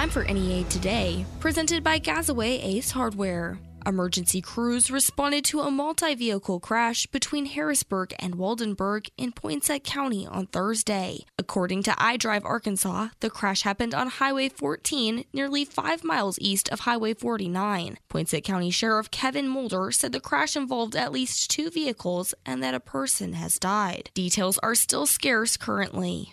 time for NEA Today, presented by Gazaway Ace Hardware. Emergency crews responded to a multi vehicle crash between Harrisburg and Waldenburg in Poinsett County on Thursday. According to iDrive Arkansas, the crash happened on Highway 14, nearly five miles east of Highway 49. Poinsett County Sheriff Kevin Molder said the crash involved at least two vehicles and that a person has died. Details are still scarce currently.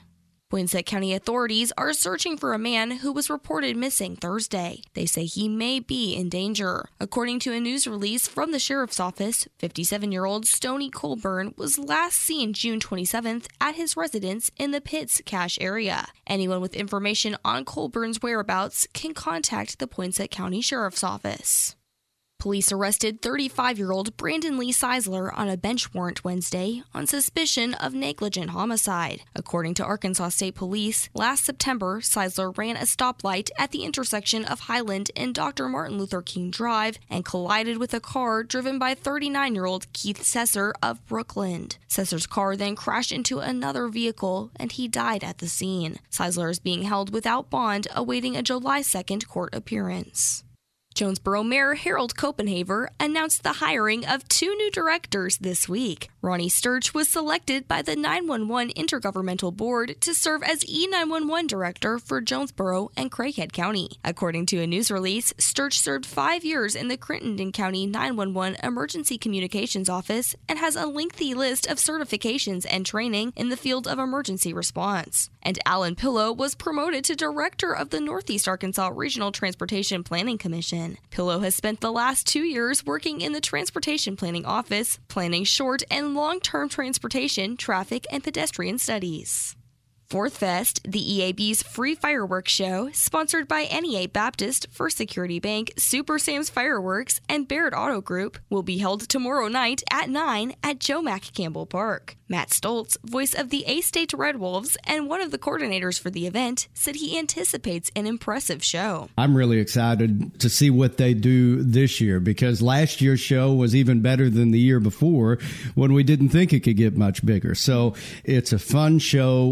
Poinsett County authorities are searching for a man who was reported missing Thursday. They say he may be in danger. According to a news release from the sheriff's office, 57 year old Stony Colburn was last seen June 27th at his residence in the Pitts Cache area. Anyone with information on Colburn's whereabouts can contact the Poinsett County Sheriff's Office. Police arrested 35 year old Brandon Lee Seisler on a bench warrant Wednesday on suspicion of negligent homicide. According to Arkansas State Police, last September, Seisler ran a stoplight at the intersection of Highland and Dr. Martin Luther King Drive and collided with a car driven by 39 year old Keith Sesser of Brookland. Sesser's car then crashed into another vehicle and he died at the scene. Seisler is being held without bond, awaiting a July 2nd court appearance. Jonesboro Mayor Harold Copenhaver announced the hiring of two new directors this week. Ronnie Sturch was selected by the 911 Intergovernmental Board to serve as E911 director for Jonesboro and Craighead County. According to a news release, Sturch served five years in the Crittenden County 911 Emergency Communications Office and has a lengthy list of certifications and training in the field of emergency response. And Alan Pillow was promoted to director of the Northeast Arkansas Regional Transportation Planning Commission. Pillow has spent the last two years working in the Transportation Planning Office, planning short and long term transportation, traffic, and pedestrian studies. Fourth Fest, the EAB's free fireworks show, sponsored by NEA Baptist, First Security Bank, Super Sam's Fireworks, and Barrett Auto Group, will be held tomorrow night at 9 at Joe Mack Campbell Park. Matt Stoltz, voice of the A State Red Wolves and one of the coordinators for the event, said he anticipates an impressive show. I'm really excited to see what they do this year because last year's show was even better than the year before when we didn't think it could get much bigger. So it's a fun show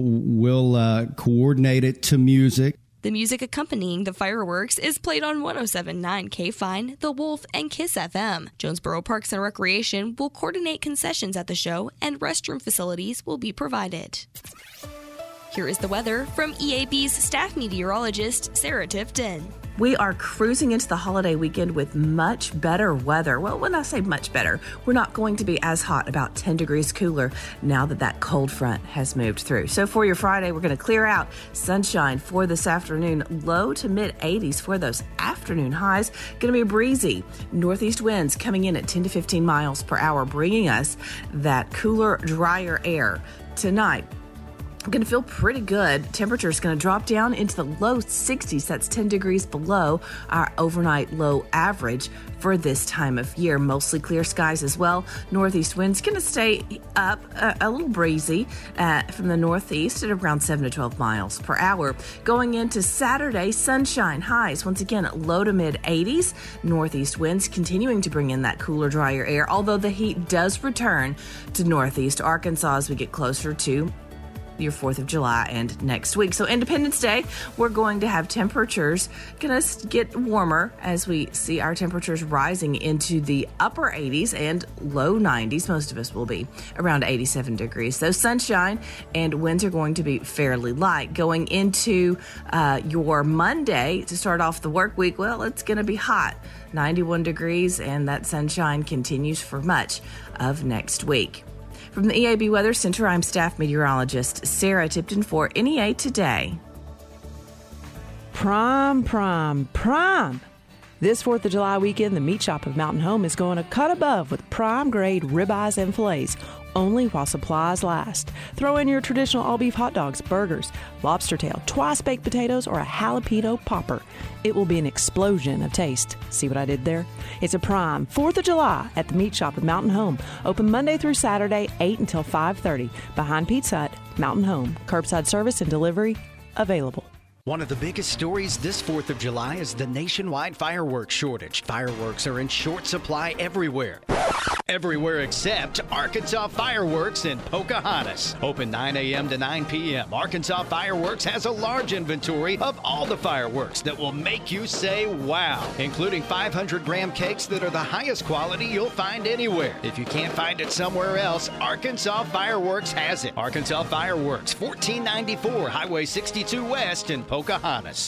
We'll uh, coordinate it to music. The music accompanying the fireworks is played on 1079 KFIN, The Wolf, and Kiss FM. Jonesboro Parks and Recreation will coordinate concessions at the show, and restroom facilities will be provided. Here is the weather from EAB's staff meteorologist, Sarah Tifton. We are cruising into the holiday weekend with much better weather. Well, when I say much better, we're not going to be as hot, about 10 degrees cooler now that that cold front has moved through. So for your Friday, we're going to clear out sunshine for this afternoon, low to mid 80s for those afternoon highs. Going to be breezy. Northeast winds coming in at 10 to 15 miles per hour, bringing us that cooler, drier air. Tonight, going to feel pretty good. Temperature is going to drop down into the low 60s. That's 10 degrees below our overnight low average for this time of year. Mostly clear skies as well. Northeast winds going to stay up a, a little breezy uh, from the northeast at around 7 to 12 miles per hour. Going into Saturday, sunshine highs once again low to mid 80s. Northeast winds continuing to bring in that cooler, drier air, although the heat does return to northeast Arkansas as we get closer to your 4th of July and next week. So, Independence Day, we're going to have temperatures going to get warmer as we see our temperatures rising into the upper 80s and low 90s. Most of us will be around 87 degrees. So, sunshine and winds are going to be fairly light. Going into uh, your Monday to start off the work week, well, it's going to be hot 91 degrees, and that sunshine continues for much of next week. From the EAB Weather Center, I'm staff meteorologist Sarah Tipton for NEA Today. Prime, prime, prime. This 4th of July weekend, the meat shop of Mountain Home is going a cut above with prime grade ribeyes and fillets only while supplies last. Throw in your traditional all beef hot dogs, burgers, lobster tail, twice baked potatoes, or a jalapeno popper. It will be an explosion of taste. See what I did there? It's a prime 4th of July at the meat shop at Mountain Home. Open Monday through Saturday, 8 until 5:30. Behind Pizza Hut, Mountain Home. Curbside service and delivery available. One of the biggest stories this 4th of July is the nationwide fireworks shortage. Fireworks are in short supply everywhere. Everywhere except Arkansas Fireworks in Pocahontas. Open 9 a.m. to 9 p.m. Arkansas Fireworks has a large inventory of all the fireworks that will make you say wow, including 500 gram cakes that are the highest quality you'll find anywhere. If you can't find it somewhere else, Arkansas Fireworks has it. Arkansas Fireworks, 1494 Highway 62 West in Pocahontas.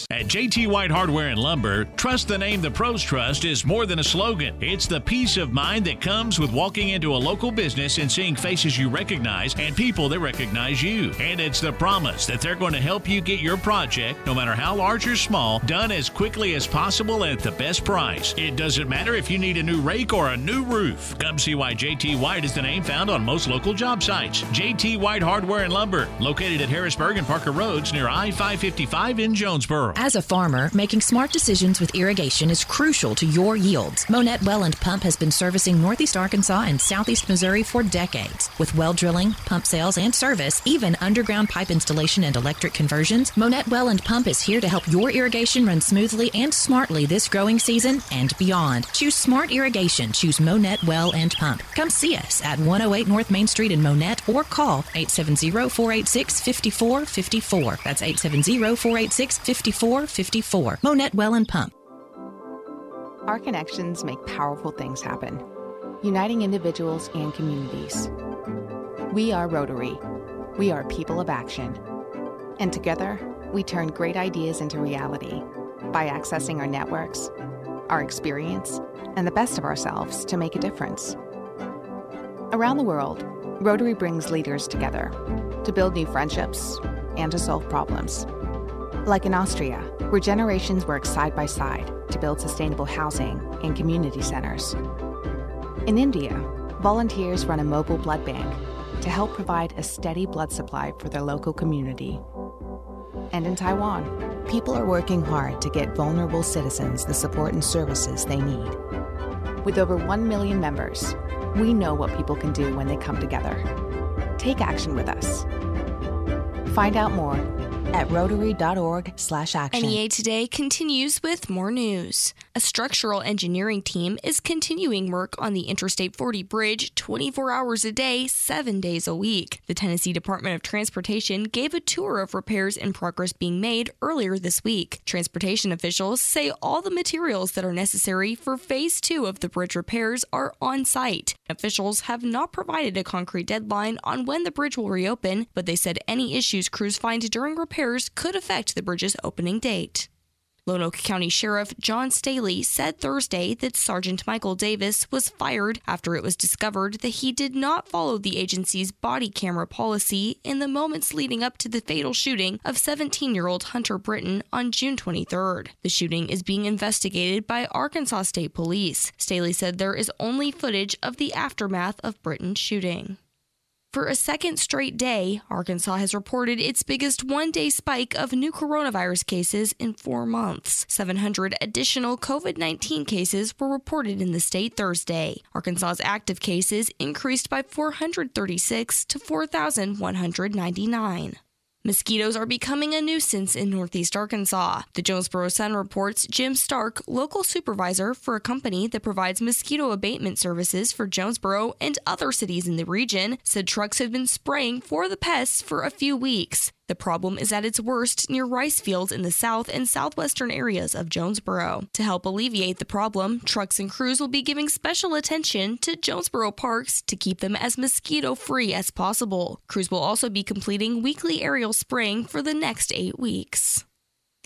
At JT White Hardware and Lumber, trust the name the pros trust is more than a slogan. It's the peace of mind that comes with walking into a local business and seeing faces you recognize and people that recognize you. And it's the promise that they're going to help you get your project, no matter how large or small, done as quickly as possible at the best price. It doesn't matter if you need a new rake or a new roof. Come see why JT White is the name found on most local job sites. JT White Hardware and Lumber, located at Harrisburg and Parker Roads near I 555 in Jonesboro. As a farmer, making smart decisions with irrigation is crucial to your yields. Monette Well and Pump has been servicing Northeast Arkansas and Southeast Missouri for decades. With well drilling, pump sales, and service, even underground pipe installation and electric conversions, Monette Well and Pump is here to help your irrigation run smoothly and smartly this growing season and beyond. Choose smart irrigation. Choose Monette Well and Pump. Come see us at 108 North Main Street in Monette or call 870-486-5454. That's 870-486-5454. Monette Well and Pump. Our connections make powerful things happen, uniting individuals and communities. We are Rotary. We are people of action. And together, we turn great ideas into reality by accessing our networks, our experience, and the best of ourselves to make a difference. Around the world, Rotary brings leaders together to build new friendships and to solve problems. Like in Austria, where generations work side by side to build sustainable housing and community centers. In India, volunteers run a mobile blood bank to help provide a steady blood supply for their local community. And in Taiwan, people are working hard to get vulnerable citizens the support and services they need. With over 1 million members, we know what people can do when they come together. Take action with us. Find out more at rotary.org/action. NEA Today continues with more news. A structural engineering team is continuing work on the Interstate 40 bridge 24 hours a day, 7 days a week. The Tennessee Department of Transportation gave a tour of repairs in progress being made earlier this week. Transportation officials say all the materials that are necessary for phase 2 of the bridge repairs are on site. Officials have not provided a concrete deadline on when the bridge will reopen, but they said any issues crews find during repairs could affect the bridge's opening date. Lonoke County Sheriff John Staley said Thursday that Sergeant Michael Davis was fired after it was discovered that he did not follow the agency's body camera policy in the moments leading up to the fatal shooting of 17 year old Hunter Brittain on June 23rd. The shooting is being investigated by Arkansas State Police. Staley said there is only footage of the aftermath of Brittain's shooting. For a second straight day, Arkansas has reported its biggest one day spike of new coronavirus cases in four months. 700 additional COVID 19 cases were reported in the state Thursday. Arkansas's active cases increased by 436 to 4,199. Mosquitoes are becoming a nuisance in northeast Arkansas. The Jonesboro Sun reports Jim Stark, local supervisor for a company that provides mosquito abatement services for Jonesboro and other cities in the region, said trucks have been spraying for the pests for a few weeks. The problem is at its worst near rice fields in the south and southwestern areas of Jonesboro. To help alleviate the problem, trucks and crews will be giving special attention to Jonesboro parks to keep them as mosquito free as possible. Crews will also be completing weekly aerial spraying for the next eight weeks.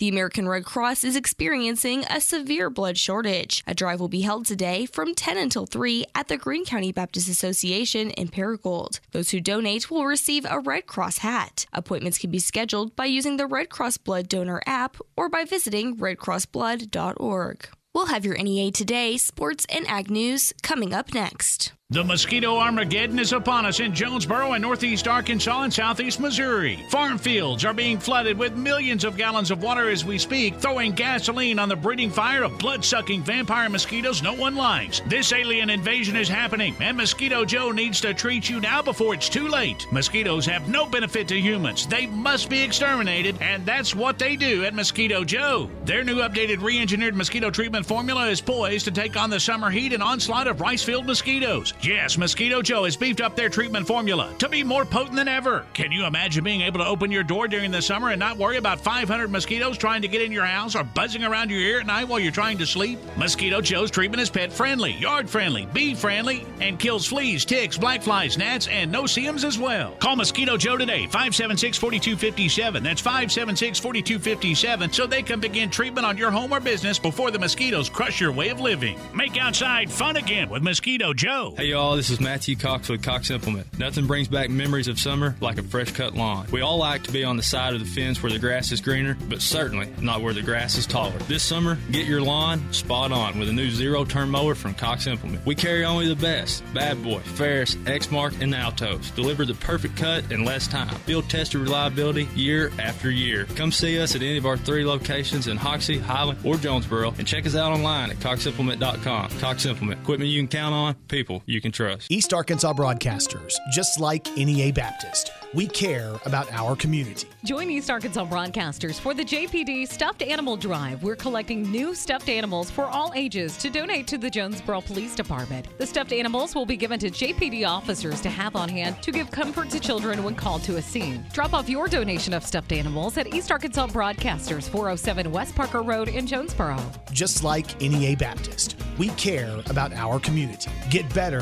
The American Red Cross is experiencing a severe blood shortage. A drive will be held today from 10 until 3 at the Greene County Baptist Association in Paragould. Those who donate will receive a Red Cross hat. Appointments can be scheduled by using the Red Cross Blood Donor app or by visiting redcrossblood.org. We'll have your NEA Today, sports, and ag news coming up next. The mosquito Armageddon is upon us in Jonesboro and northeast Arkansas and southeast Missouri. Farm fields are being flooded with millions of gallons of water as we speak, throwing gasoline on the breeding fire of blood sucking vampire mosquitoes no one likes. This alien invasion is happening, and Mosquito Joe needs to treat you now before it's too late. Mosquitoes have no benefit to humans, they must be exterminated, and that's what they do at Mosquito Joe. Their new updated re engineered mosquito treatment formula is poised to take on the summer heat and onslaught of rice field mosquitoes. Yes, Mosquito Joe has beefed up their treatment formula to be more potent than ever. Can you imagine being able to open your door during the summer and not worry about 500 mosquitoes trying to get in your house or buzzing around your ear at night while you're trying to sleep? Mosquito Joe's treatment is pet friendly, yard friendly, bee friendly, and kills fleas, ticks, black flies, gnats, and no-see-ums as well. Call Mosquito Joe today, 576 4257. That's 576 4257, so they can begin treatment on your home or business before the mosquitoes crush your way of living. Make outside fun again with Mosquito Joe. Hey y'all, this is Matthew Cox with Cox Implement. Nothing brings back memories of summer like a fresh cut lawn. We all like to be on the side of the fence where the grass is greener, but certainly not where the grass is taller. This summer, get your lawn spot on with a new zero turn mower from Cox Implement. We carry only the best Bad Boy, Ferris, Exmark, and Altoz. Deliver the perfect cut in less time. Field tested reliability year after year. Come see us at any of our three locations in Hoxie, Highland, or Jonesboro, and check us out online at coximplement.com. Cox Implement, equipment you can count on, people you can trust. East Arkansas broadcasters, just like NEA Baptist, we care about our community. Join East Arkansas broadcasters for the JPD Stuffed Animal Drive. We're collecting new stuffed animals for all ages to donate to the Jonesboro Police Department. The stuffed animals will be given to JPD officers to have on hand to give comfort to children when called to a scene. Drop off your donation of stuffed animals at East Arkansas Broadcasters, 407 West Parker Road in Jonesboro. Just like NEA Baptist, we care about our community. Get better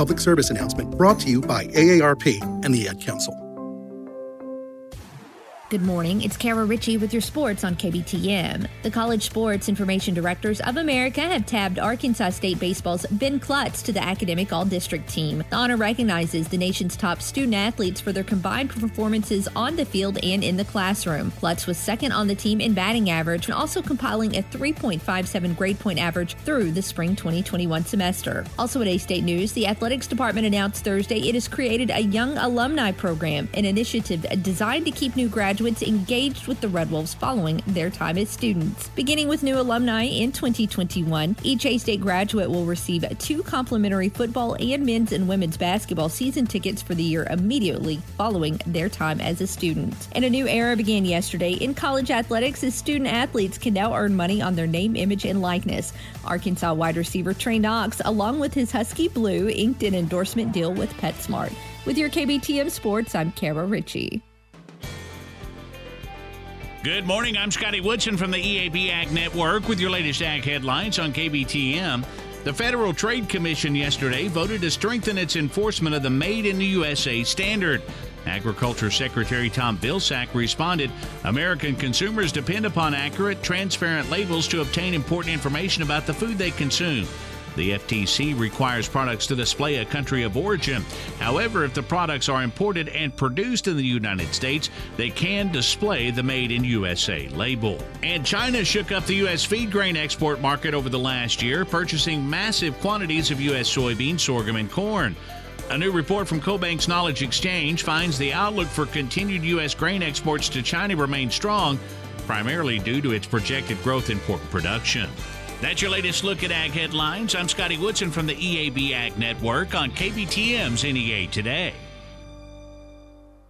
public service announcement brought to you by AARP and the Ad Council. Good morning. It's Kara Ritchie with your sports on KBTM. The College Sports Information Directors of America have tabbed Arkansas State Baseball's Ben Klutz to the academic all district team. The honor recognizes the nation's top student athletes for their combined performances on the field and in the classroom. Klutz was second on the team in batting average and also compiling a 3.57 grade point average through the spring 2021 semester. Also at A State News, the athletics department announced Thursday it has created a young alumni program, an initiative designed to keep new graduates engaged with the Red Wolves following their time as students. Beginning with new alumni in 2021, each A State graduate will receive two complimentary football and men's and women's basketball season tickets for the year immediately following their time as a student. And a new era began yesterday in college athletics as student athletes can now earn money on their name, image, and likeness. Arkansas wide receiver Trey Knox, along with his Husky Blue, inked an endorsement deal with PetSmart. With your KBTM Sports, I'm Kara Ritchie. Good morning. I'm Scotty Woodson from the EAB Ag Network with your latest ag headlines on KBTM. The Federal Trade Commission yesterday voted to strengthen its enforcement of the Made in the USA standard. Agriculture Secretary Tom Vilsack responded American consumers depend upon accurate, transparent labels to obtain important information about the food they consume. The FTC requires products to display a country of origin. However, if the products are imported and produced in the United States, they can display the Made in USA label. And China shook up the U.S. feed grain export market over the last year, purchasing massive quantities of U.S. soybean, sorghum, and corn. A new report from CoBank's Knowledge Exchange finds the outlook for continued U.S. grain exports to China remains strong, primarily due to its projected growth in pork production. That's your latest look at ag headlines. I'm Scotty Woodson from the EAB Ag Network on KBTM's NEA Today.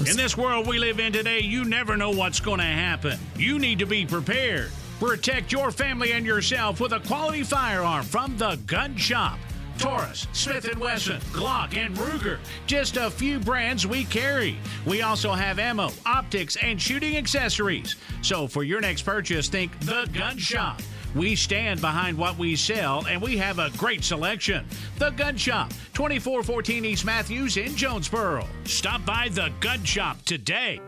In this world we live in today, you never know what's going to happen. You need to be prepared. Protect your family and yourself with a quality firearm from the gun shop. Taurus, Smith & Wesson, Glock, and Ruger. Just a few brands we carry. We also have ammo, optics, and shooting accessories. So for your next purchase, think the gun shop. We stand behind what we sell, and we have a great selection. The Gun Shop, 2414 East Matthews in Jonesboro. Stop by the Gun Shop today.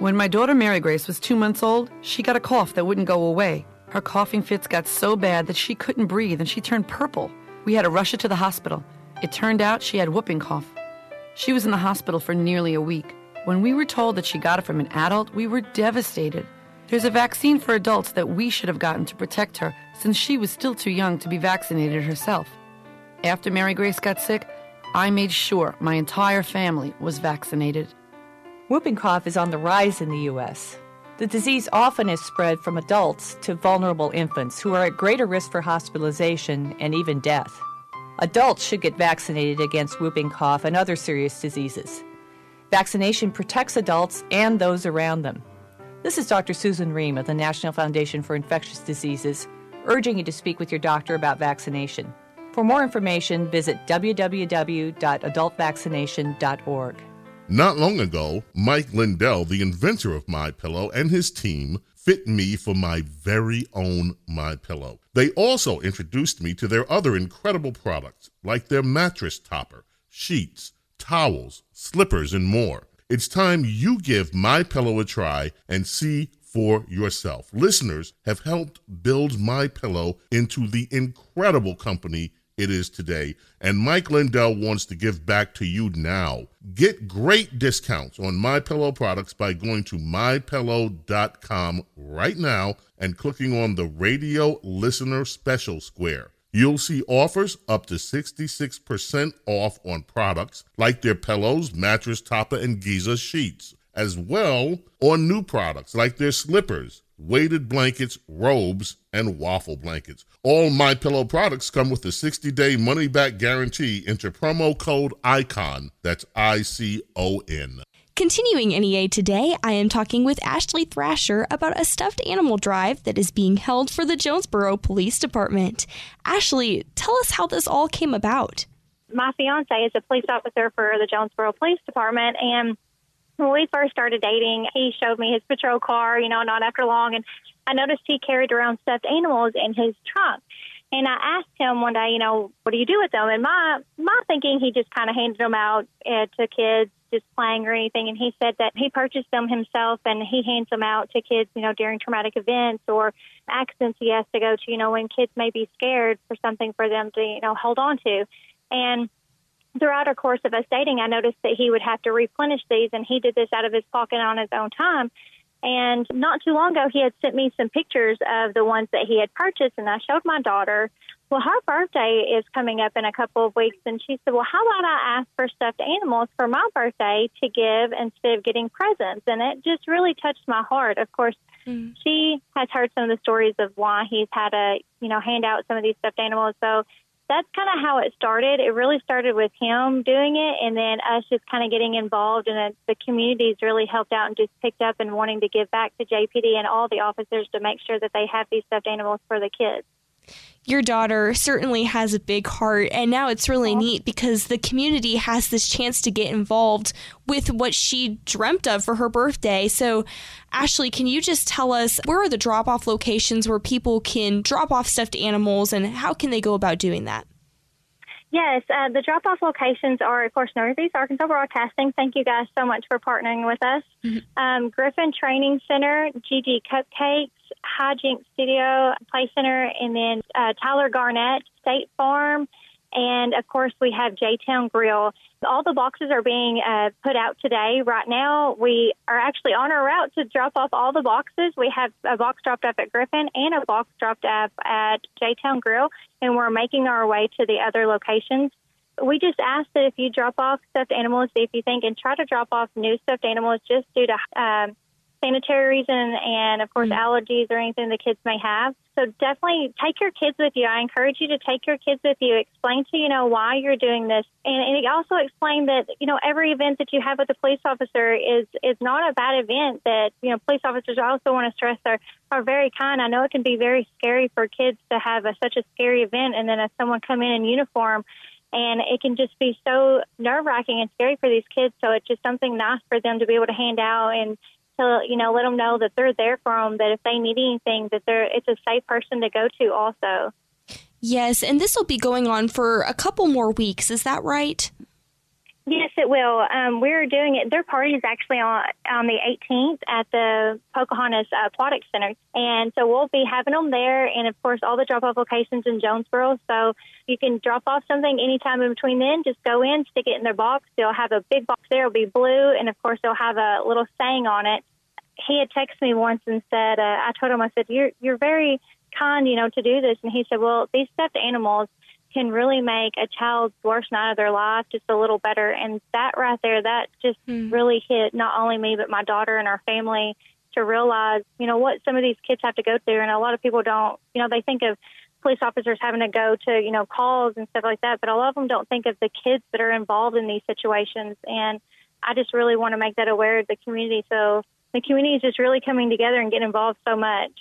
When my daughter Mary Grace was two months old, she got a cough that wouldn't go away. Her coughing fits got so bad that she couldn't breathe and she turned purple. We had to rush her to the hospital. It turned out she had whooping cough. She was in the hospital for nearly a week. When we were told that she got it from an adult, we were devastated. There's a vaccine for adults that we should have gotten to protect her since she was still too young to be vaccinated herself. After Mary Grace got sick, I made sure my entire family was vaccinated. Whooping cough is on the rise in the U.S. The disease often is spread from adults to vulnerable infants who are at greater risk for hospitalization and even death. Adults should get vaccinated against whooping cough and other serious diseases. Vaccination protects adults and those around them. This is Dr. Susan Rehm of the National Foundation for Infectious Diseases, urging you to speak with your doctor about vaccination. For more information, visit www.adultvaccination.org. Not long ago, Mike Lindell, the inventor of My Pillow, and his team fit me for my very own My Pillow. They also introduced me to their other incredible products, like their mattress topper, sheets, towels, slippers, and more. It's time you give My Pillow a try and see for yourself. Listeners have helped build My Pillow into the incredible company it is today, and Mike Lindell wants to give back to you now. Get great discounts on My Pillow products by going to mypillow.com right now and clicking on the radio listener special square. You'll see offers up to 66% off on products like their pillows, mattress topper, and Giza sheets, as well on new products like their slippers, weighted blankets, robes, and waffle blankets. All My Pillow products come with a 60-day money-back guarantee. Enter promo code ICON. That's I C O N. Continuing NEA today, I am talking with Ashley Thrasher about a stuffed animal drive that is being held for the Jonesboro Police Department. Ashley, tell us how this all came about. My fiance is a police officer for the Jonesboro Police Department, and when we first started dating, he showed me his patrol car, you know, not after long, and I noticed he carried around stuffed animals in his trunk. And I asked him one day, you know, what do you do with them? And my my thinking, he just kind of handed them out uh, to kids just playing or anything. And he said that he purchased them himself and he hands them out to kids, you know, during traumatic events or accidents he has to go to, you know, when kids may be scared for something for them to, you know, hold on to. And throughout our course of us dating, I noticed that he would have to replenish these, and he did this out of his pocket on his own time. And not too long ago, he had sent me some pictures of the ones that he had purchased, and I showed my daughter. Well, her birthday is coming up in a couple of weeks, and she said, Well, how about I ask for stuffed animals for my birthday to give instead of getting presents? And it just really touched my heart. Of course, mm. she has heard some of the stories of why he's had to, you know, hand out some of these stuffed animals. So that's kind of how it started. It really started with him doing it, and then us just kind of getting involved, and the communities really helped out and just picked up and wanting to give back to JPD and all the officers to make sure that they have these stuffed animals for the kids your daughter certainly has a big heart and now it's really neat because the community has this chance to get involved with what she dreamt of for her birthday. So ashley can you just tell us where are the drop off locations where people can drop off stuffed animals and how can they go about doing that Yes, uh, the drop off locations are, of course, Northeast Arkansas Broadcasting. Thank you guys so much for partnering with us. Mm-hmm. Um, Griffin Training Center, GG Cupcakes, Hijink Studio Play Center, and then uh, Tyler Garnett State Farm, And of course, we have J Town Grill. All the boxes are being uh, put out today. Right now, we are actually on our route to drop off all the boxes. We have a box dropped off at Griffin and a box dropped off at J Town Grill, and we're making our way to the other locations. We just ask that if you drop off stuffed animals, if you think, and try to drop off new stuffed animals just due to um, sanitary reason and, of course, mm. allergies or anything the kids may have. So definitely take your kids with you. I encourage you to take your kids with you. Explain to you know why you're doing this, and, and also explain that you know every event that you have with a police officer is is not a bad event. That you know police officers also want to stress are are very kind. I know it can be very scary for kids to have a, such a scary event, and then have someone come in in uniform and it can just be so nerve wracking and scary for these kids. So it's just something nice for them to be able to hand out and to you know let them know that they're there for them. That if they need anything, that they're it's a safe person to go to. Also. Yes, and this will be going on for a couple more weeks. Is that right? Yes, it will. Um, we're doing it. Their party is actually on on the 18th at the Pocahontas uh, Aquatic Center, and so we'll be having them there. And of course, all the drop off locations in Jonesboro. So you can drop off something anytime in between. Then just go in, stick it in their box. They'll have a big box there. It'll be blue, and of course, they'll have a little saying on it. He had texted me once and said, uh, "I told him, I said, you're you're very kind, you know, to do this." And he said, "Well, these stuffed animals." Can really make a child's worst night of their life just a little better. And that right there, that just mm. really hit not only me, but my daughter and our family to realize, you know, what some of these kids have to go through. And a lot of people don't, you know, they think of police officers having to go to, you know, calls and stuff like that, but a lot of them don't think of the kids that are involved in these situations. And I just really want to make that aware of the community. So the community is just really coming together and getting involved so much.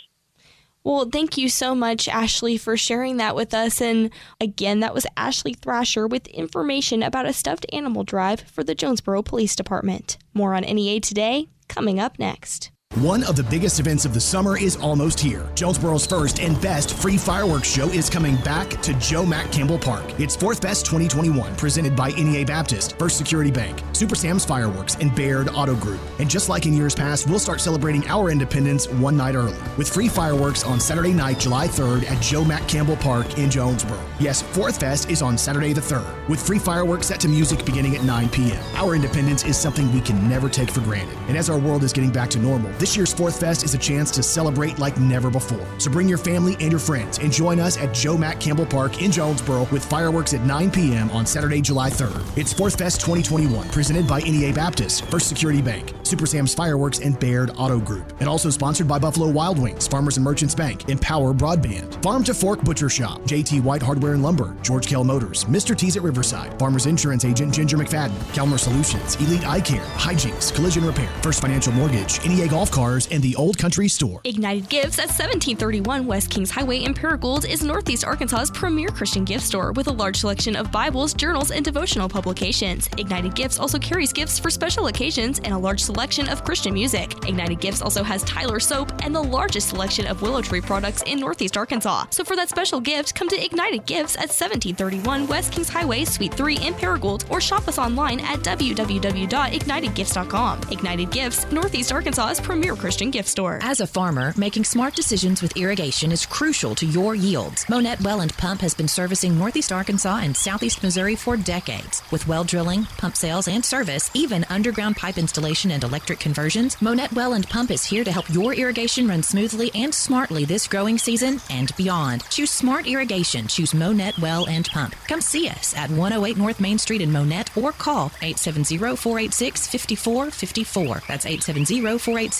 Well, thank you so much, Ashley, for sharing that with us. And again, that was Ashley Thrasher with information about a stuffed animal drive for the Jonesboro Police Department. More on NEA today, coming up next. One of the biggest events of the summer is almost here. Jonesboro's first and best free fireworks show is coming back to Joe Mack Campbell Park. It's Fourth Fest 2021, presented by NEA Baptist, First Security Bank, Super Sam's Fireworks, and Baird Auto Group. And just like in years past, we'll start celebrating our independence one night early with free fireworks on Saturday night, July 3rd at Joe Mack Campbell Park in Jonesboro. Yes, Fourth Fest is on Saturday the 3rd, with free fireworks set to music beginning at 9 p.m. Our independence is something we can never take for granted. And as our world is getting back to normal, this year's Fourth Fest is a chance to celebrate like never before. So bring your family and your friends and join us at Joe Mack Campbell Park in Jonesboro with fireworks at 9 p.m. on Saturday, July 3rd. It's Fourth Fest 2021, presented by NEA Baptist, First Security Bank, Super Sam's Fireworks, and Baird Auto Group. And also sponsored by Buffalo Wild Wings, Farmers and Merchants Bank, Empower Broadband. Farm to Fork Butcher Shop, JT White Hardware and Lumber, George Kell Motors, Mr. T's at Riverside, Farmers Insurance Agent Ginger McFadden, Calmer Solutions, Elite Eye Care, Hijinks, Collision Repair, First Financial Mortgage, NEA Golf Cars, and the Old Country Store. Ignited Gifts at 1731 West Kings Highway in Paragould is Northeast Arkansas's premier Christian gift store with a large selection of Bibles, journals, and devotional publications. Ignited Gifts also carries gifts for special occasions and a large selection of Christian music. Ignited Gifts also has Tyler soap and the largest selection of Willow Tree products in Northeast Arkansas. So for that special gift, come to Ignited Gifts at 1731 West Kings Highway, Suite 3 in Paragould, or shop us online at www.ignitedgifts.com. Ignited Gifts, Northeast Arkansas's premier Christian gift store. As a farmer, making smart decisions with irrigation is crucial to your yields. Monette Well and Pump has been servicing Northeast Arkansas and Southeast Missouri for decades. With well drilling, pump sales, and service, even underground pipe installation and electric conversions, Monette Well and Pump is here to help your irrigation run smoothly and smartly this growing season and beyond. Choose smart irrigation. Choose Monette Well and Pump. Come see us at 108 North Main Street in Monette or call 870-486-5454. That's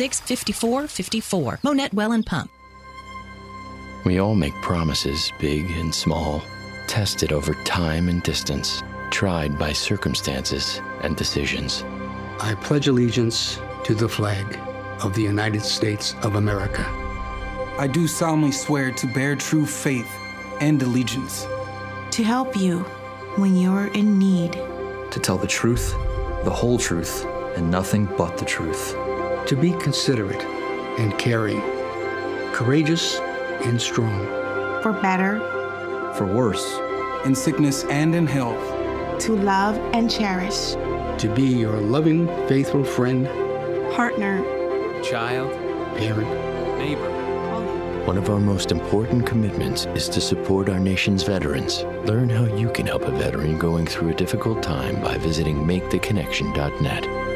870-486-5454. Monette Well and Pump. We all make promises, big and small, tested over time and distance, tried by circumstances and decisions. I pledge allegiance to the flag of the United States of America. I do solemnly swear to bear true faith and allegiance. To help you when you're in need. To tell the truth, the whole truth, and nothing but the truth. To be considerate and caring, courageous and strong. For better, for worse, in sickness and in health. To love and cherish. To be your loving, faithful friend, partner, child, parent, neighbor, One of our most important commitments is to support our nation's veterans. Learn how you can help a veteran going through a difficult time by visiting maketheconnection.net.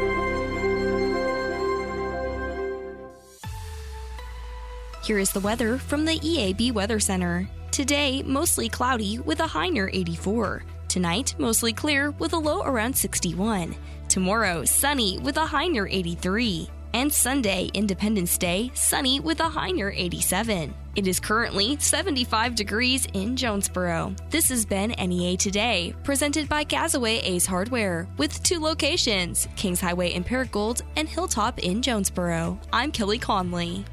Here is the weather from the EAB Weather Center. Today, mostly cloudy with a high near 84. Tonight, mostly clear with a low around 61. Tomorrow, sunny with a high near 83. And Sunday, Independence Day, sunny with a high near 87. It is currently 75 degrees in Jonesboro. This has been NEA Today, presented by Gazaway Ace Hardware, with two locations Kings Highway in Paragould and Hilltop in Jonesboro. I'm Kelly Conley.